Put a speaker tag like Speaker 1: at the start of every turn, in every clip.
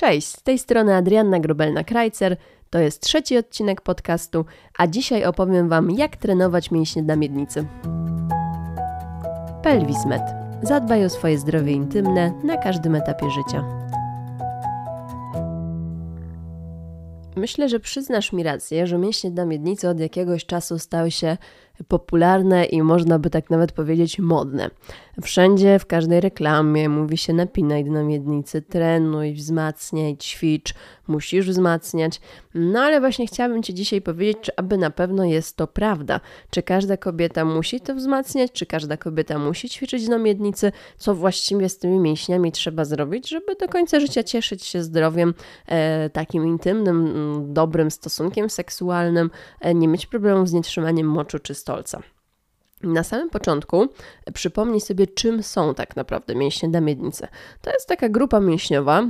Speaker 1: Cześć, z tej strony Adrianna Grobelna-Krajcer. To jest trzeci odcinek podcastu, a dzisiaj opowiem Wam, jak trenować mięśnie dla miednicy. Pelwismed. Zadbaj o swoje zdrowie intymne na każdym etapie życia. Myślę, że przyznasz mi rację, że mięśnie dla miednicy od jakiegoś czasu stały się popularne i można by tak nawet powiedzieć modne. Wszędzie, w każdej reklamie mówi się napinaj do miednicy, trenuj, wzmacniaj, ćwicz, musisz wzmacniać. No ale właśnie chciałabym Ci dzisiaj powiedzieć, czy aby na pewno jest to prawda. Czy każda kobieta musi to wzmacniać, czy każda kobieta musi ćwiczyć do miednicy, co właściwie z tymi mięśniami trzeba zrobić, żeby do końca życia cieszyć się zdrowiem, e, takim intymnym, dobrym stosunkiem seksualnym, e, nie mieć problemów z nietrzymaniem moczu czy stolca. Na samym początku przypomnij sobie, czym są tak naprawdę mięśnie dla miednicy. To jest taka grupa mięśniowa,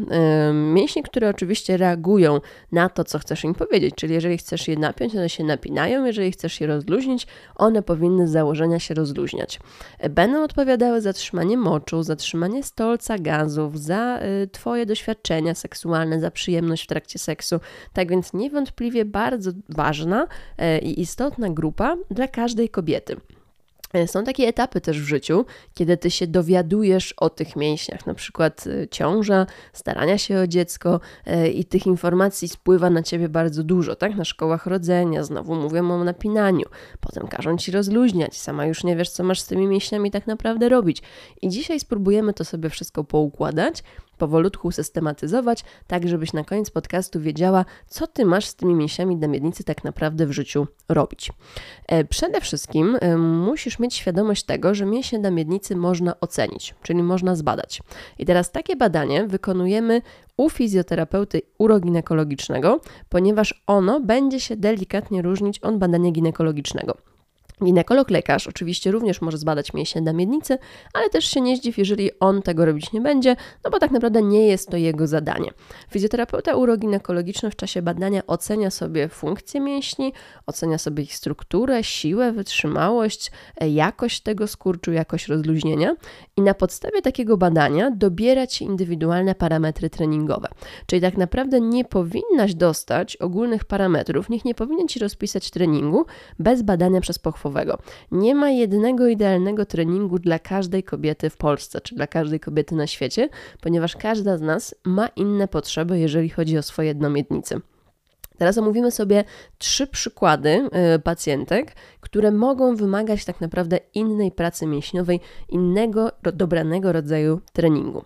Speaker 1: mięśnie, które oczywiście reagują na to, co chcesz im powiedzieć, czyli jeżeli chcesz je napiąć, one się napinają, jeżeli chcesz je rozluźnić, one powinny z założenia się rozluźniać. Będą odpowiadały za trzymanie moczu, za trzymanie stolca, gazów, za yy, Twoje doświadczenia seksualne, za przyjemność w trakcie seksu. Tak więc niewątpliwie bardzo ważna i istotna grupa dla każdej kobiety. E, są takie etapy też w życiu, kiedy ty się dowiadujesz o tych mięśniach, na przykład e, ciąża, starania się o dziecko e, i tych informacji spływa na ciebie bardzo dużo, tak? Na szkołach rodzenia, znowu mówią o napinaniu, potem każą ci rozluźniać, sama już nie wiesz, co masz z tymi mięśniami tak naprawdę robić. I dzisiaj spróbujemy to sobie wszystko poukładać powolutku systematyzować, tak żebyś na koniec podcastu wiedziała, co ty masz z tymi mięśniami dla miednicy tak naprawdę w życiu robić. E, przede wszystkim e, musisz mieć świadomość tego, że mięśnie dla miednicy można ocenić, czyli można zbadać. I teraz takie badanie wykonujemy u fizjoterapeuty uroginekologicznego, ponieważ ono będzie się delikatnie różnić od badania ginekologicznego. Ginekolog lekarz oczywiście również może zbadać mięśnie miednicy, ale też się nie zdziw, jeżeli on tego robić nie będzie, no bo tak naprawdę nie jest to jego zadanie. Fizjoterapeuta uroginekologiczny w czasie badania ocenia sobie funkcję mięśni, ocenia sobie ich strukturę, siłę, wytrzymałość, jakość tego skurczu, jakość rozluźnienia i na podstawie takiego badania dobiera ci indywidualne parametry treningowe. Czyli tak naprawdę nie powinnaś dostać ogólnych parametrów, niech nie powinien ci rozpisać treningu bez badania przez nie ma jednego idealnego treningu dla każdej kobiety w Polsce, czy dla każdej kobiety na świecie, ponieważ każda z nas ma inne potrzeby, jeżeli chodzi o swoje dnomiednicy. Teraz omówimy sobie trzy przykłady y, pacjentek, które mogą wymagać tak naprawdę innej pracy mięśniowej, innego dobranego rodzaju treningu.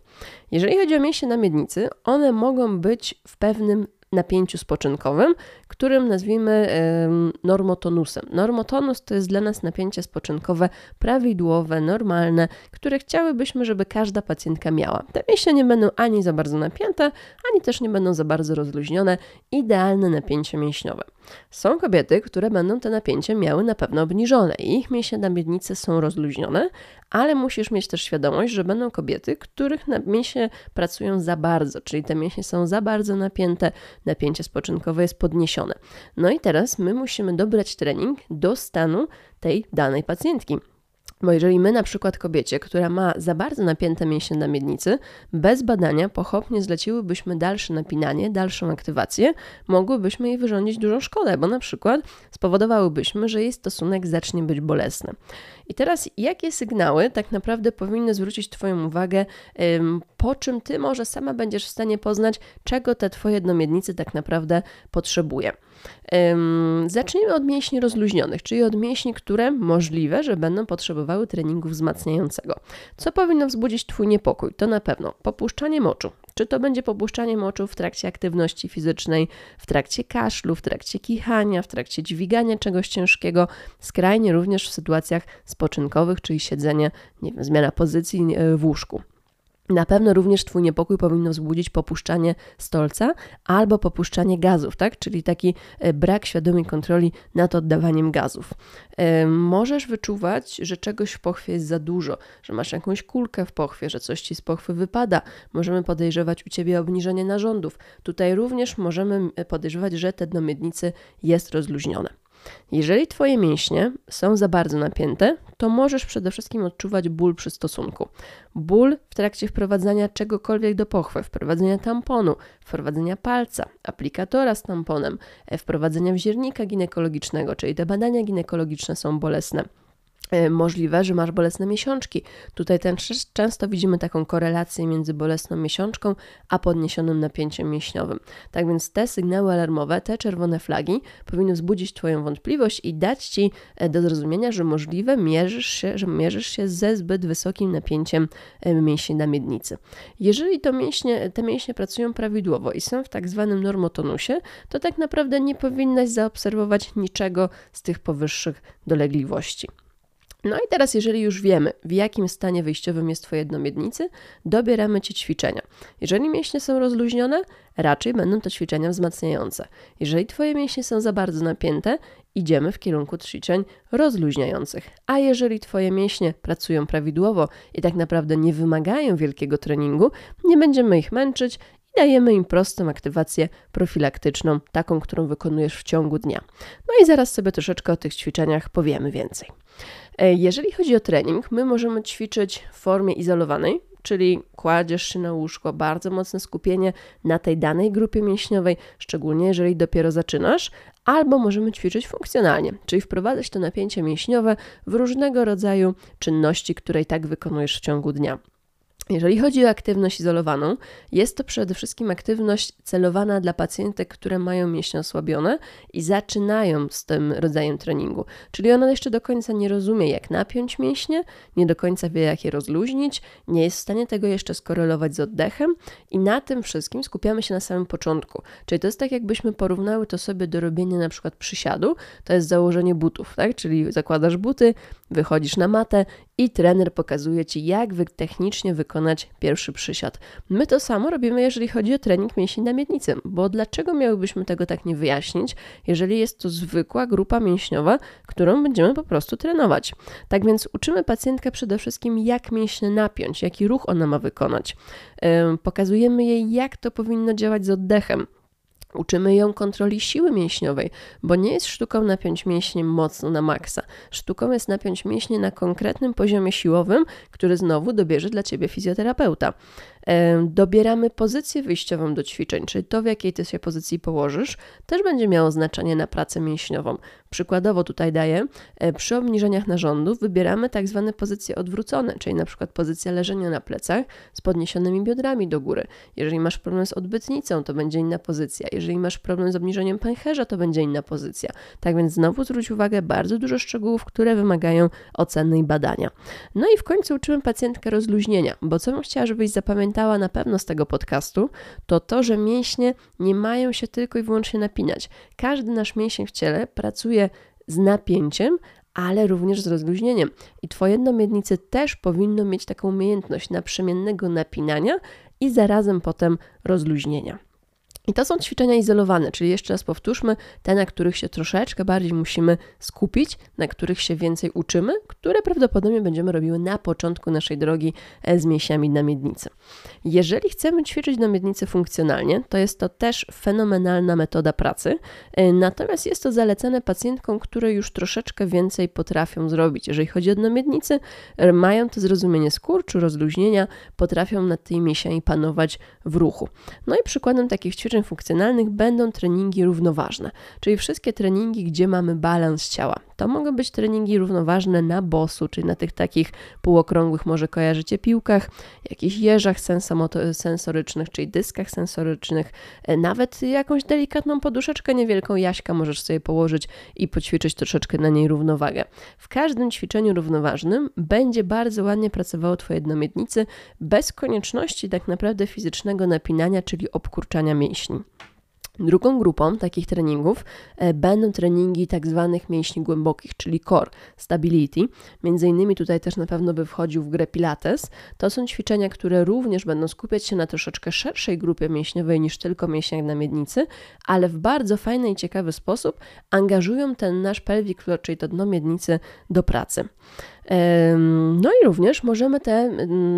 Speaker 1: Jeżeli chodzi o mięśnie na miednicy, one mogą być w pewnym napięciu spoczynkowym, którym nazwijmy normotonusem. Normotonus to jest dla nas napięcie spoczynkowe prawidłowe, normalne, które chciałybyśmy, żeby każda pacjentka miała. Te mięśnie nie będą ani za bardzo napięte, ani też nie będą za bardzo rozluźnione. Idealne napięcie mięśniowe. Są kobiety, które będą te napięcie miały na pewno obniżone i ich mięśnie na miednicy są rozluźnione, ale musisz mieć też świadomość, że będą kobiety, których mięśnie pracują za bardzo, czyli te mięśnie są za bardzo napięte, napięcie spoczynkowe jest podniesione. No i teraz my musimy dobrać trening do stanu tej danej pacjentki. Bo jeżeli my na przykład kobiecie, która ma za bardzo napięte mięśnie na miednicy, bez badania pochopnie zleciłybyśmy dalsze napinanie, dalszą aktywację, mogłybyśmy jej wyrządzić dużą szkodę, bo na przykład spowodowałybyśmy, że jej stosunek zacznie być bolesny. I teraz jakie sygnały tak naprawdę powinny zwrócić Twoją uwagę, po czym Ty może sama będziesz w stanie poznać, czego te Twoje jednomiednicy tak naprawdę potrzebuje. Zacznijmy od mięśni rozluźnionych, czyli od mięśni, które możliwe, że będą potrzebowały treningu wzmacniającego. Co powinno wzbudzić Twój niepokój? To na pewno popuszczanie moczu. Czy to będzie popuszczanie moczu w trakcie aktywności fizycznej, w trakcie kaszlu, w trakcie kichania, w trakcie dźwigania czegoś ciężkiego, skrajnie również w sytuacjach spoczynkowych, czyli siedzenie, nie wiem, zmiana pozycji e, w łóżku. Na pewno również Twój niepokój powinno wzbudzić popuszczanie stolca albo popuszczanie gazów, tak? czyli taki e, brak świadomej kontroli nad oddawaniem gazów. E, możesz wyczuwać, że czegoś w pochwie jest za dużo, że masz jakąś kulkę w pochwie, że coś Ci z pochwy wypada. Możemy podejrzewać u Ciebie obniżenie narządów. Tutaj również możemy e, podejrzewać, że te dnomiednicy jest rozluźnione. Jeżeli Twoje mięśnie są za bardzo napięte, to możesz przede wszystkim odczuwać ból przy stosunku. Ból w trakcie wprowadzania czegokolwiek do pochwy, wprowadzenia tamponu, wprowadzenia palca, aplikatora z tamponem, e, wprowadzenia wziernika ginekologicznego, czyli te badania ginekologiczne są bolesne. E, możliwe, że masz bolesne miesiączki. Tutaj też często widzimy taką korelację między bolesną miesiączką a podniesionym napięciem mięśniowym. Tak więc te sygnały alarmowe, te czerwone flagi powinny wzbudzić Twoją wątpliwość i dać Ci e, do zrozumienia, że możliwe mierzysz się, że mierzysz się ze zbyt wysokim napięciem e, mięśni na miednicy. Jeżeli to mięśnie, te mięśnie pracują prawidłowo i są w tak zwanym normotonusie, to tak naprawdę nie powinnaś zaobserwować niczego z tych powyższych dolegliwości. No i teraz, jeżeli już wiemy, w jakim stanie wyjściowym jest Twoje dno miednicy, dobieramy Ci ćwiczenia. Jeżeli mięśnie są rozluźnione, raczej będą to ćwiczenia wzmacniające. Jeżeli Twoje mięśnie są za bardzo napięte, idziemy w kierunku ćwiczeń rozluźniających. A jeżeli Twoje mięśnie pracują prawidłowo i tak naprawdę nie wymagają wielkiego treningu, nie będziemy ich męczyć dajemy im prostą aktywację profilaktyczną, taką, którą wykonujesz w ciągu dnia. No i zaraz sobie troszeczkę o tych ćwiczeniach powiemy więcej. E, jeżeli chodzi o trening, my możemy ćwiczyć w formie izolowanej, czyli kładziesz się na łóżko, bardzo mocne skupienie na tej danej grupie mięśniowej, szczególnie jeżeli dopiero zaczynasz, albo możemy ćwiczyć funkcjonalnie, czyli wprowadzać to napięcie mięśniowe w różnego rodzaju czynności, które i tak wykonujesz w ciągu dnia. Jeżeli chodzi o aktywność izolowaną, jest to przede wszystkim aktywność celowana dla pacjentek, które mają mięśnie osłabione i zaczynają z tym rodzajem treningu. Czyli ona jeszcze do końca nie rozumie, jak napiąć mięśnie, nie do końca wie, jak je rozluźnić, nie jest w stanie tego jeszcze skorelować z oddechem i na tym wszystkim skupiamy się na samym początku. Czyli to jest tak, jakbyśmy porównały to sobie do robienia na przykład przysiadu, to jest założenie butów, tak? Czyli zakładasz buty, wychodzisz na matę i trener pokazuje Ci, jak wy technicznie wykonać pierwszy przysiad. My to samo robimy, jeżeli chodzi o trening mięśni na miednicy, bo dlaczego miałybyśmy tego tak nie wyjaśnić, jeżeli jest to zwykła grupa mięśniowa, którą będziemy po prostu trenować. Tak więc uczymy pacjentkę przede wszystkim, jak mięśnie napiąć, jaki ruch ona ma wykonać. Pokazujemy jej, jak to powinno działać z oddechem. Uczymy ją kontroli siły mięśniowej, bo nie jest sztuką napiąć mięśnie mocno na maksa. Sztuką jest napiąć mięśnie na konkretnym poziomie siłowym, który znowu dobierze dla ciebie fizjoterapeuta. Dobieramy pozycję wyjściową do ćwiczeń, czyli to, w jakiej ty się pozycji położysz, też będzie miało znaczenie na pracę mięśniową. Przykładowo tutaj daję, e, przy obniżeniach narządów wybieramy tak zwane pozycje odwrócone, czyli na przykład pozycja leżenia na plecach z podniesionymi biodrami do góry. Jeżeli masz problem z odbytnicą, to będzie inna pozycja. Jeżeli masz problem z obniżeniem pęcherza, to będzie inna pozycja. Tak więc znowu zwróć uwagę, bardzo dużo szczegółów, które wymagają oceny i badania. No i w końcu uczymy pacjentkę rozluźnienia, bo co bym chciała, żebyś zapamiętała na pewno z tego podcastu, to to, że mięśnie nie mają się tylko i wyłącznie napinać. Każdy nasz mięsień w ciele pracuje z napięciem, ale również z rozluźnieniem. I Twoje domiednice też powinno mieć taką umiejętność naprzemiennego napinania i zarazem potem rozluźnienia. I to są ćwiczenia izolowane, czyli jeszcze raz powtórzmy, te, na których się troszeczkę bardziej musimy skupić, na których się więcej uczymy, które prawdopodobnie będziemy robiły na początku naszej drogi e, z mięśniami na miednicy. Jeżeli chcemy ćwiczyć na miednicy funkcjonalnie, to jest to też fenomenalna metoda pracy, e, natomiast jest to zalecane pacjentkom, które już troszeczkę więcej potrafią zrobić. Jeżeli chodzi o miednicy, e, mają to zrozumienie skurczu, rozluźnienia, potrafią nad tymi mięśniami panować w ruchu. No i przykładem takich ćwiczeń ćwiczeń funkcjonalnych będą treningi równoważne, czyli wszystkie treningi, gdzie mamy balans ciała. To mogą być treningi równoważne na bosu, czyli na tych takich półokrągłych, może kojarzycie piłkach, jakichś jeżach sensorycznych, czyli dyskach sensorycznych, e, nawet jakąś delikatną poduszeczkę niewielką jaśka możesz sobie położyć i poćwiczyć troszeczkę na niej równowagę. W każdym ćwiczeniu równoważnym będzie bardzo ładnie pracowało Twoje jednomiednicy bez konieczności tak naprawdę fizycznego napinania, czyli obkurczania mięśni. Drugą grupą takich treningów e, będą treningi tak zwanych mięśni głębokich, czyli core stability. Między innymi tutaj też na pewno by wchodził w grę pilates. To są ćwiczenia, które również będą skupiać się na troszeczkę szerszej grupie mięśniowej niż tylko mięśniach na miednicy, ale w bardzo fajny i ciekawy sposób angażują ten nasz pelvic floor, czyli to dno miednicy do pracy. No i również możemy te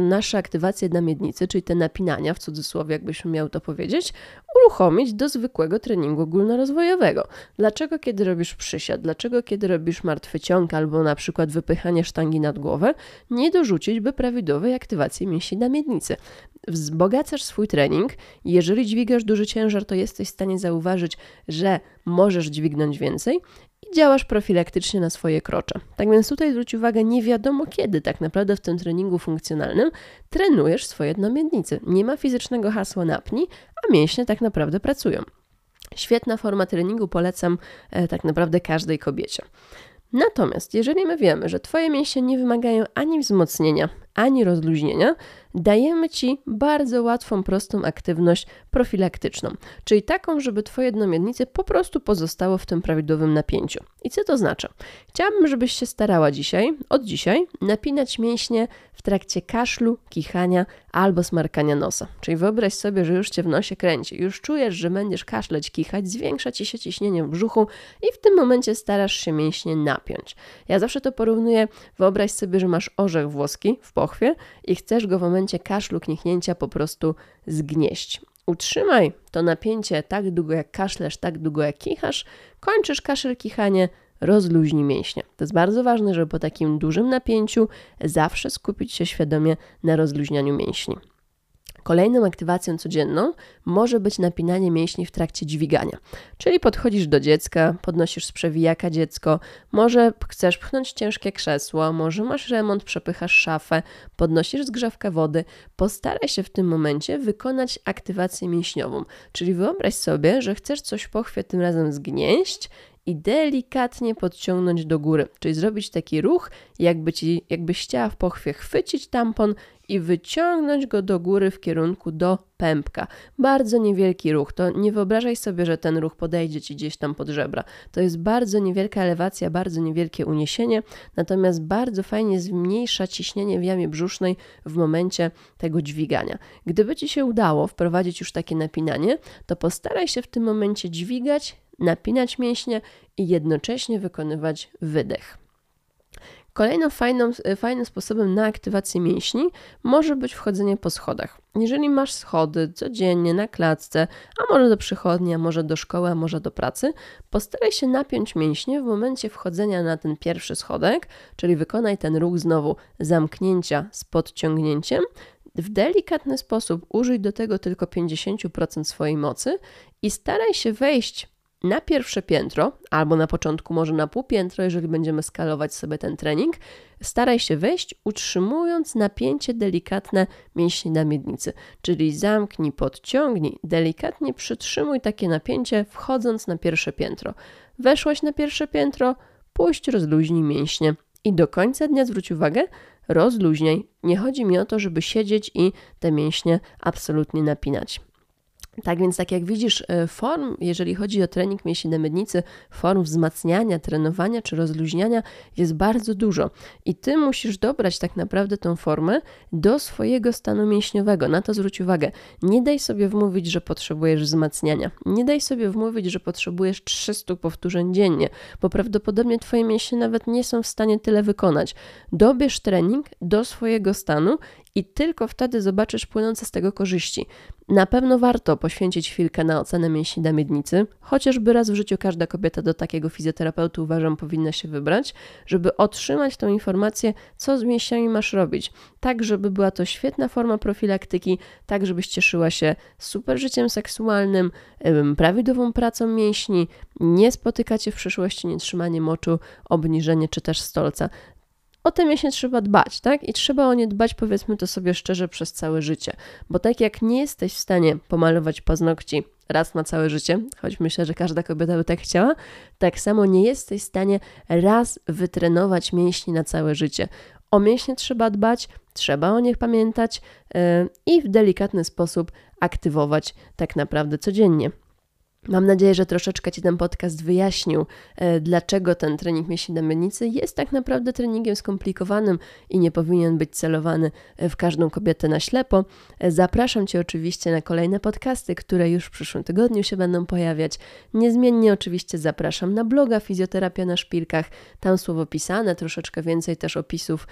Speaker 1: nasze aktywacje na miednicy, czyli te napinania, w cudzysłowie jakbyśmy miał to powiedzieć, uruchomić do zwykłego treningu ogólnorozwojowego. Dlaczego kiedy robisz przysiad, dlaczego kiedy robisz martwy ciąg albo na przykład wypychanie sztangi nad głowę, nie dorzucić by prawidłowej aktywacji mięśni na miednicy. Wzbogacasz swój trening. Jeżeli dźwigasz duży ciężar, to jesteś w stanie zauważyć, że możesz dźwignąć więcej i działasz profilaktycznie na swoje krocze. Tak więc tutaj zwróć uwagę, nie wiadomo kiedy tak naprawdę w tym treningu funkcjonalnym trenujesz swoje dnomiednice. Nie ma fizycznego hasła napnij, a mięśnie tak naprawdę pracują. Świetna forma treningu, polecam e, tak naprawdę każdej kobiecie. Natomiast jeżeli my wiemy, że Twoje mięśnie nie wymagają ani wzmocnienia, ani rozluźnienia, dajemy Ci bardzo łatwą, prostą aktywność profilaktyczną, czyli taką, żeby Twoje dnomiednice po prostu pozostało w tym prawidłowym napięciu. I co to znaczy? Chciałabym, żebyś się starała dzisiaj, od dzisiaj, napinać mięśnie w trakcie kaszlu, kichania albo smarkania nosa. Czyli wyobraź sobie, że już Cię w nosie kręci, już czujesz, że będziesz kaszleć, kichać, zwiększa Ci się ciśnienie w brzuchu i w tym momencie starasz się mięśnie napiąć. Ja zawsze to porównuję, wyobraź sobie, że masz orzech włoski w pochwie i chcesz go w momencie kaszlu, knichnięcia po prostu zgnieść. Utrzymaj to napięcie tak długo jak kaszlesz, tak długo jak kichasz, kończysz kaszel, kichanie, rozluźnij mięśnie. To jest bardzo ważne, żeby po takim dużym napięciu zawsze skupić się świadomie na rozluźnianiu mięśni. Kolejną aktywacją codzienną może być napinanie mięśni w trakcie dźwigania. Czyli podchodzisz do dziecka, podnosisz z przewijaka dziecko, może chcesz pchnąć ciężkie krzesło, może masz remont, przepychasz szafę, podnosisz zgrzewkę wody. Postaraj się w tym momencie wykonać aktywację mięśniową. Czyli wyobraź sobie, że chcesz coś pochwie tym razem zgnieść i delikatnie podciągnąć do góry, czyli zrobić taki ruch, jakby ci, jakbyś chciała w pochwie chwycić tampon i wyciągnąć go do góry w kierunku do pępka. Bardzo niewielki ruch. To nie wyobrażaj sobie, że ten ruch podejdzie ci gdzieś tam pod żebra. To jest bardzo niewielka elewacja, bardzo niewielkie uniesienie, natomiast bardzo fajnie zmniejsza ciśnienie w jamie brzusznej w momencie tego dźwigania. Gdyby ci się udało wprowadzić już takie napinanie, to postaraj się w tym momencie dźwigać, napinać mięśnie i jednocześnie wykonywać wydech. Kolejnym fajnym, fajnym sposobem na aktywację mięśni może być wchodzenie po schodach. Jeżeli masz schody codziennie na klatce, a może do przychodni, a może do szkoły, a może do pracy, postaraj się napiąć mięśnie w momencie wchodzenia na ten pierwszy schodek, czyli wykonaj ten ruch znowu zamknięcia z podciągnięciem, w delikatny sposób użyj do tego tylko 50% swojej mocy i staraj się wejść na pierwsze piętro, albo na początku może na pół piętro, jeżeli będziemy skalować sobie ten trening, staraj się wejść, utrzymując napięcie delikatne mięśni na miednicy, czyli zamknij, podciągnij, delikatnie przytrzymuj takie napięcie, wchodząc na pierwsze piętro. Weszłaś na pierwsze piętro, puść, rozluźnij mięśnie i do końca dnia zwróć uwagę, rozluźniaj. Nie chodzi mi o to, żeby siedzieć i te mięśnie absolutnie napinać. Tak więc, tak jak widzisz, e, form, jeżeli chodzi o trening mięśni na miednicy, form wzmacniania, trenowania czy rozluźniania jest bardzo dużo. I ty musisz dobrać tak naprawdę tą formę do swojego stanu mięśniowego. Na to zwróć uwagę. Nie daj sobie wmówić, że potrzebujesz wzmacniania. Nie daj sobie wmówić, że potrzebujesz 300 powtórzeń dziennie, bo prawdopodobnie twoje mięśnie nawet nie są w stanie tyle wykonać. Dobierz trening do swojego stanu i tylko wtedy zobaczysz płynące z tego korzyści. Na pewno warto poświęcić chwilkę na ocenę mięśni na miednicy, chociażby raz w życiu każda kobieta do takiego fizjoterapeuty uważam powinna się wybrać, żeby otrzymać tą informację, co z mięśniami masz robić, tak żeby była to świetna forma profilaktyki, tak żebyś cieszyła się super życiem seksualnym, prawidłową pracą mięśni, nie spotykacie w przyszłości nietrzymanie moczu, obniżenie czy też stolca o te mięśnie trzeba dbać, tak? I trzeba o nie dbać, powiedzmy to sobie szczerze, przez całe życie. Bo tak jak nie jesteś w stanie pomalować paznokci raz na całe życie, choć myślę, że każda kobieta by tak chciała, tak samo nie jesteś w stanie raz wytrenować mięśni na całe życie. O mięśnie trzeba dbać, trzeba o nich pamiętać yy, i w delikatny sposób aktywować tak naprawdę codziennie. Mam nadzieję, że troszeczkę Ci ten podcast wyjaśnił, e, dlaczego ten trening mięśni na miednicy jest tak naprawdę treningiem skomplikowanym i nie powinien być celowany e, w każdą kobietę na ślepo. E, zapraszam Cię oczywiście na kolejne podcasty, które już w przyszłym tygodniu się będą pojawiać. Niezmiennie oczywiście zapraszam na bloga Fizjoterapia na Szpilkach. Tam słowo pisane, troszeczkę więcej też opisów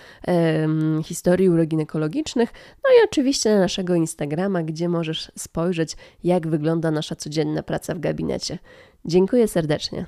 Speaker 1: historii uroginekologicznych. No i oczywiście na naszego Instagrama, gdzie możesz spojrzeć, jak wygląda nasza codzienna praca w gabinecie. Dziękuję serdecznie.